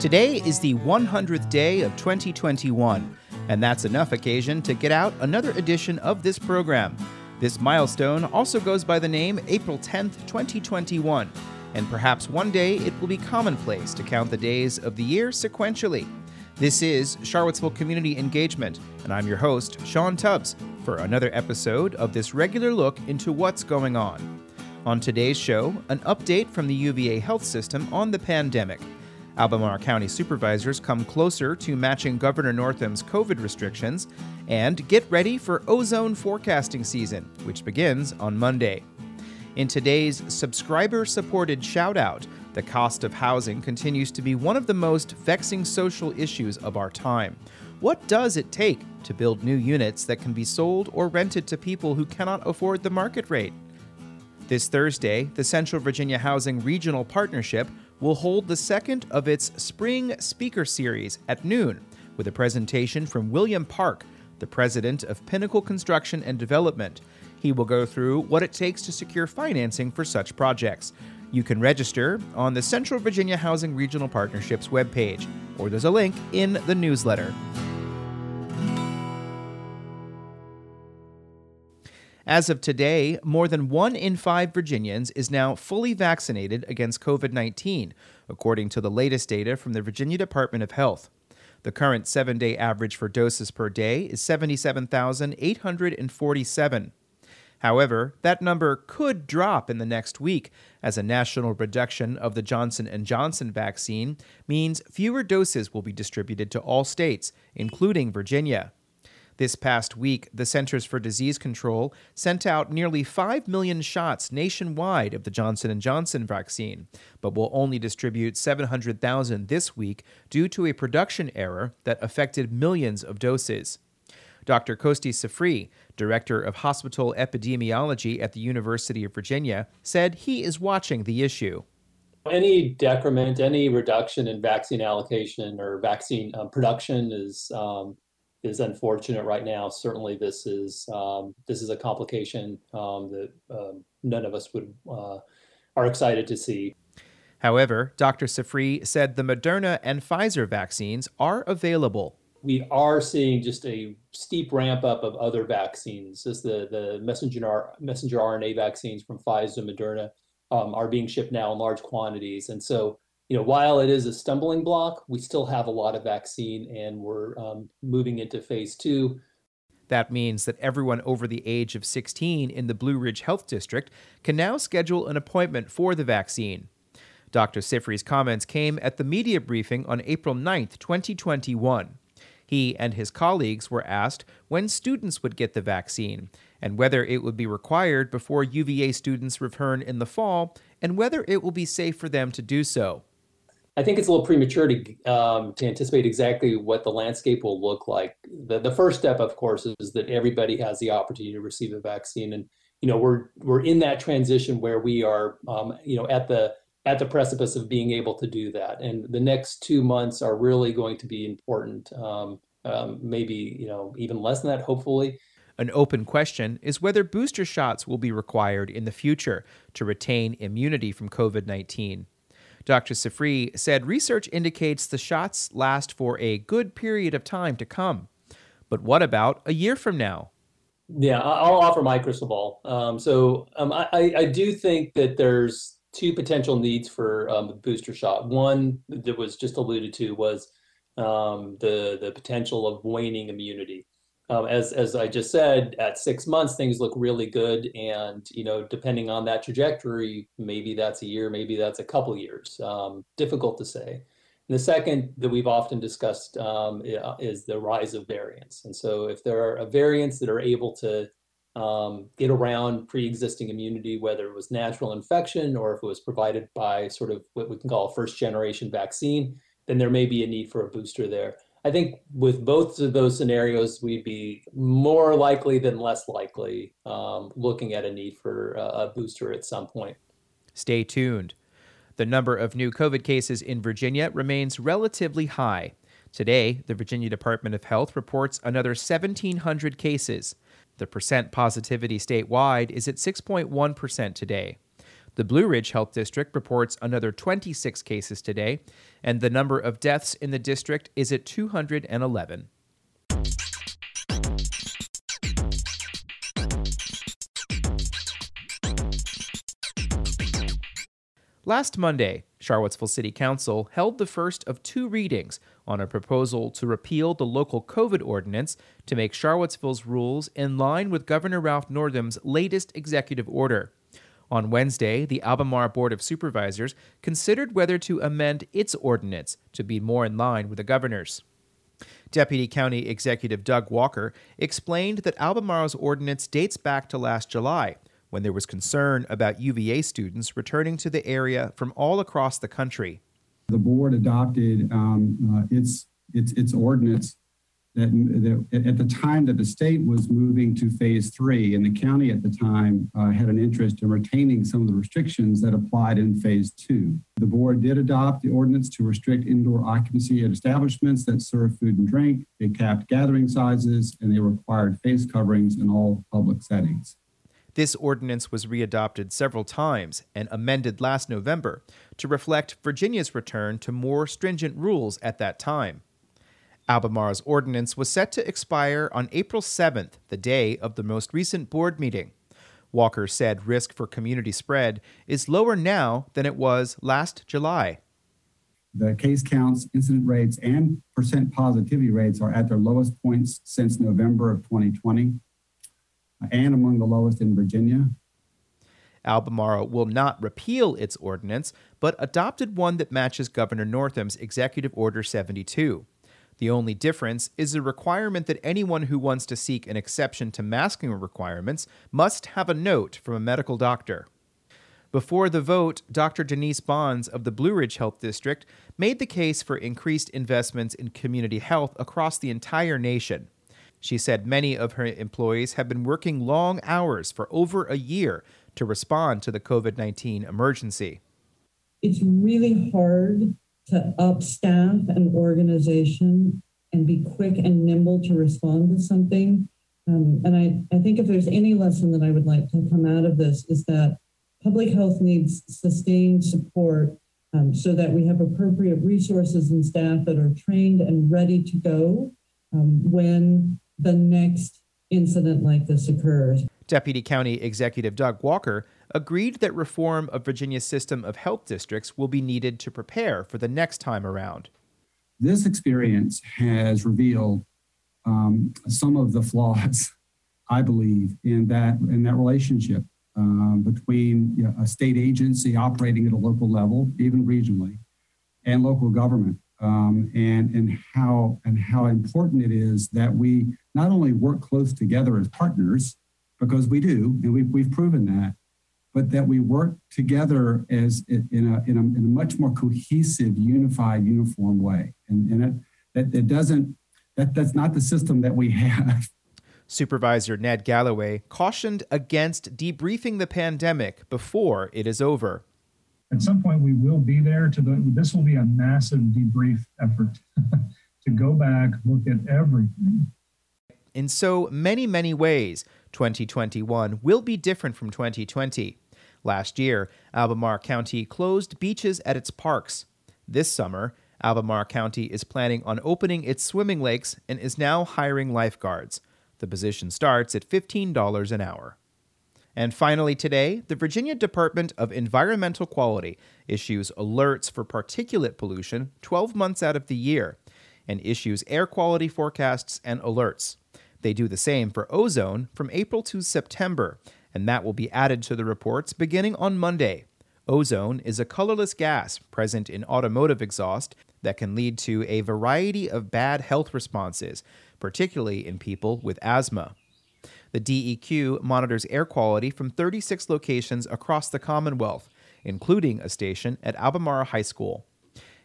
Today is the 100th day of 2021, and that's enough occasion to get out another edition of this program. This milestone also goes by the name April 10th, 2021, and perhaps one day it will be commonplace to count the days of the year sequentially. This is Charlottesville Community Engagement, and I'm your host, Sean Tubbs, for another episode of this regular look into what's going on. On today's show, an update from the UVA health system on the pandemic. Albemarle County supervisors come closer to matching Governor Northam's COVID restrictions, and get ready for ozone forecasting season, which begins on Monday. In today's subscriber supported shout out, the cost of housing continues to be one of the most vexing social issues of our time. What does it take to build new units that can be sold or rented to people who cannot afford the market rate? This Thursday, the Central Virginia Housing Regional Partnership will hold the second of its Spring Speaker Series at noon with a presentation from William Park, the president of Pinnacle Construction and Development. He will go through what it takes to secure financing for such projects. You can register on the Central Virginia Housing Regional Partnership's webpage, or there's a link in the newsletter. As of today, more than one in five Virginians is now fully vaccinated against COVID 19, according to the latest data from the Virginia Department of Health. The current seven day average for doses per day is 77,847. However, that number could drop in the next week as a national reduction of the Johnson & Johnson vaccine means fewer doses will be distributed to all states, including Virginia. This past week, the Centers for Disease Control sent out nearly 5 million shots nationwide of the Johnson & Johnson vaccine, but will only distribute 700,000 this week due to a production error that affected millions of doses. Dr. Costi Sifri, director of hospital epidemiology at the University of Virginia, said he is watching the issue. Any decrement, any reduction in vaccine allocation or vaccine um, production is um, is unfortunate right now. Certainly, this is um, this is a complication um, that um, none of us would uh, are excited to see. However, Dr. Sifri said the Moderna and Pfizer vaccines are available. We are seeing just a steep ramp up of other vaccines. As the the messenger messenger RNA vaccines from Pfizer and Moderna um, are being shipped now in large quantities, and so you know, while it is a stumbling block, we still have a lot of vaccine and we're um, moving into phase two. That means that everyone over the age of 16 in the Blue Ridge Health District can now schedule an appointment for the vaccine. Dr. Sifri's comments came at the media briefing on April 9, 2021. He and his colleagues were asked when students would get the vaccine and whether it would be required before UVA students return in the fall and whether it will be safe for them to do so. I think it's a little premature to um, to anticipate exactly what the landscape will look like. The the first step, of course, is that everybody has the opportunity to receive a vaccine, and you know we're we're in that transition where we are, um, you know, at the at the precipice of being able to do that. And the next two months are really going to be important. Um, um maybe you know even less than that, hopefully. An open question is whether booster shots will be required in the future to retain immunity from COVID 19. Dr. Sifri said research indicates the shots last for a good period of time to come. But what about a year from now? Yeah, I'll offer my crystal ball. Um, so um, I, I, do think that there's two potential needs for um, a booster shot. One that was just alluded to was um, the the potential of waning immunity um, as as I just said, at six months things look really good, and you know, depending on that trajectory, maybe that's a year, maybe that's a couple years. Um, difficult to say. And the second that we've often discussed um, is the rise of variants, and so if there are variants that are able to um, get around pre-existing immunity, whether it was natural infection or if it was provided by sort of what we can call a first-generation vaccine, then there may be a need for a booster there. I think with both of those scenarios, we'd be more likely than less likely um, looking at a need for a booster at some point. Stay tuned. The number of new COVID cases in Virginia remains relatively high. Today, the Virginia Department of Health reports another 1,700 cases. The percent positivity statewide is at 6.1% today. The Blue Ridge Health District reports another 26 cases today, and the number of deaths in the district is at 211. Last Monday, Charlottesville City Council held the first of two readings on a proposal to repeal the local COVID ordinance to make Charlottesville's rules in line with Governor Ralph Northam's latest executive order. On Wednesday, the Albemarle Board of Supervisors considered whether to amend its ordinance to be more in line with the governor's. Deputy County Executive Doug Walker explained that Albemarle's ordinance dates back to last July when there was concern about UVA students returning to the area from all across the country. The board adopted um, uh, its, its, its ordinance that, that, at the time that the state was moving to phase three, and the county at the time uh, had an interest in retaining some of the restrictions that applied in phase two. The board did adopt the ordinance to restrict indoor occupancy at establishments that serve food and drink. They capped gathering sizes and they required face coverings in all public settings. This ordinance was readopted several times and amended last November to reflect Virginia's return to more stringent rules at that time. Albemarle's ordinance was set to expire on April 7th, the day of the most recent board meeting. Walker said risk for community spread is lower now than it was last July. The case counts, incident rates, and percent positivity rates are at their lowest points since November of 2020 and among the lowest in Virginia. Albemarle will not repeal its ordinance, but adopted one that matches Governor Northam's Executive Order 72. The only difference is the requirement that anyone who wants to seek an exception to masking requirements must have a note from a medical doctor. Before the vote, Dr. Denise Bonds of the Blue Ridge Health District made the case for increased investments in community health across the entire nation. She said many of her employees have been working long hours for over a year to respond to the COVID 19 emergency. It's really hard to upstaff an organization and be quick and nimble to respond to something. Um, and I, I think if there's any lesson that I would like to come out of this is that public health needs sustained support um, so that we have appropriate resources and staff that are trained and ready to go um, when the next incident like this occurs. Deputy County Executive Doug Walker agreed that reform of Virginia's system of health districts will be needed to prepare for the next time around. This experience has revealed um, some of the flaws, I believe, in that in that relationship um, between you know, a state agency operating at a local level, even regionally, and local government um, and and how and how important it is that we not only work close together as partners because we do and we've, we've proven that but that we work together as in a, in a, in a much more cohesive unified uniform way and, and it, that, that doesn't that, that's not the system that we have Supervisor Ned Gallaway cautioned against debriefing the pandemic before it is over at some point we will be there to the, this will be a massive debrief effort to go back, look at everything. In so many, many ways, 2021 will be different from 2020. Last year, Albemarle County closed beaches at its parks. This summer, Albemarle County is planning on opening its swimming lakes and is now hiring lifeguards. The position starts at $15 an hour. And finally, today, the Virginia Department of Environmental Quality issues alerts for particulate pollution 12 months out of the year and issues air quality forecasts and alerts. They do the same for ozone from April to September, and that will be added to the reports beginning on Monday. Ozone is a colorless gas present in automotive exhaust that can lead to a variety of bad health responses, particularly in people with asthma. The DEQ monitors air quality from 36 locations across the Commonwealth, including a station at Albemarle High School.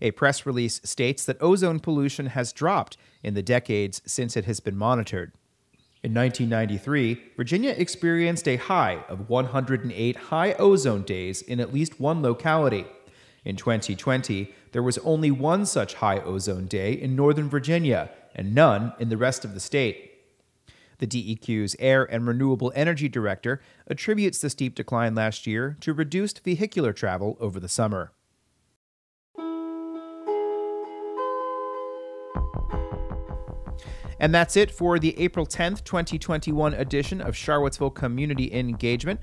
A press release states that ozone pollution has dropped in the decades since it has been monitored. In 1993, Virginia experienced a high of 108 high ozone days in at least one locality. In 2020, there was only one such high ozone day in Northern Virginia and none in the rest of the state. The DEQ's Air and Renewable Energy Director attributes the steep decline last year to reduced vehicular travel over the summer. And that's it for the April 10th, 2021 edition of Charlottesville Community Engagement.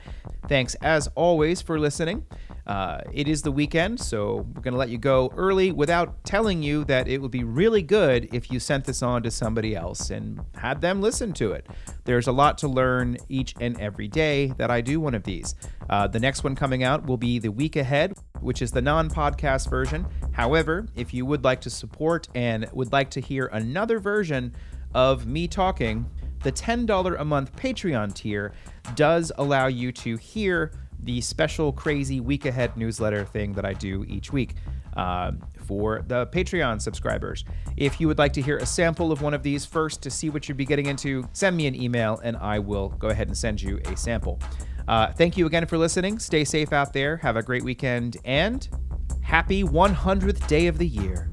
Thanks, as always, for listening. Uh, it is the weekend, so we're going to let you go early without telling you that it would be really good if you sent this on to somebody else and had them listen to it. There's a lot to learn each and every day that I do one of these. Uh, the next one coming out will be the week ahead, which is the non podcast version. However, if you would like to support and would like to hear another version of me talking, the $10 a month Patreon tier does allow you to hear the special crazy week ahead newsletter thing that I do each week. Uh, for the Patreon subscribers. If you would like to hear a sample of one of these first to see what you'd be getting into, send me an email and I will go ahead and send you a sample. Uh, thank you again for listening. Stay safe out there. Have a great weekend and happy 100th day of the year.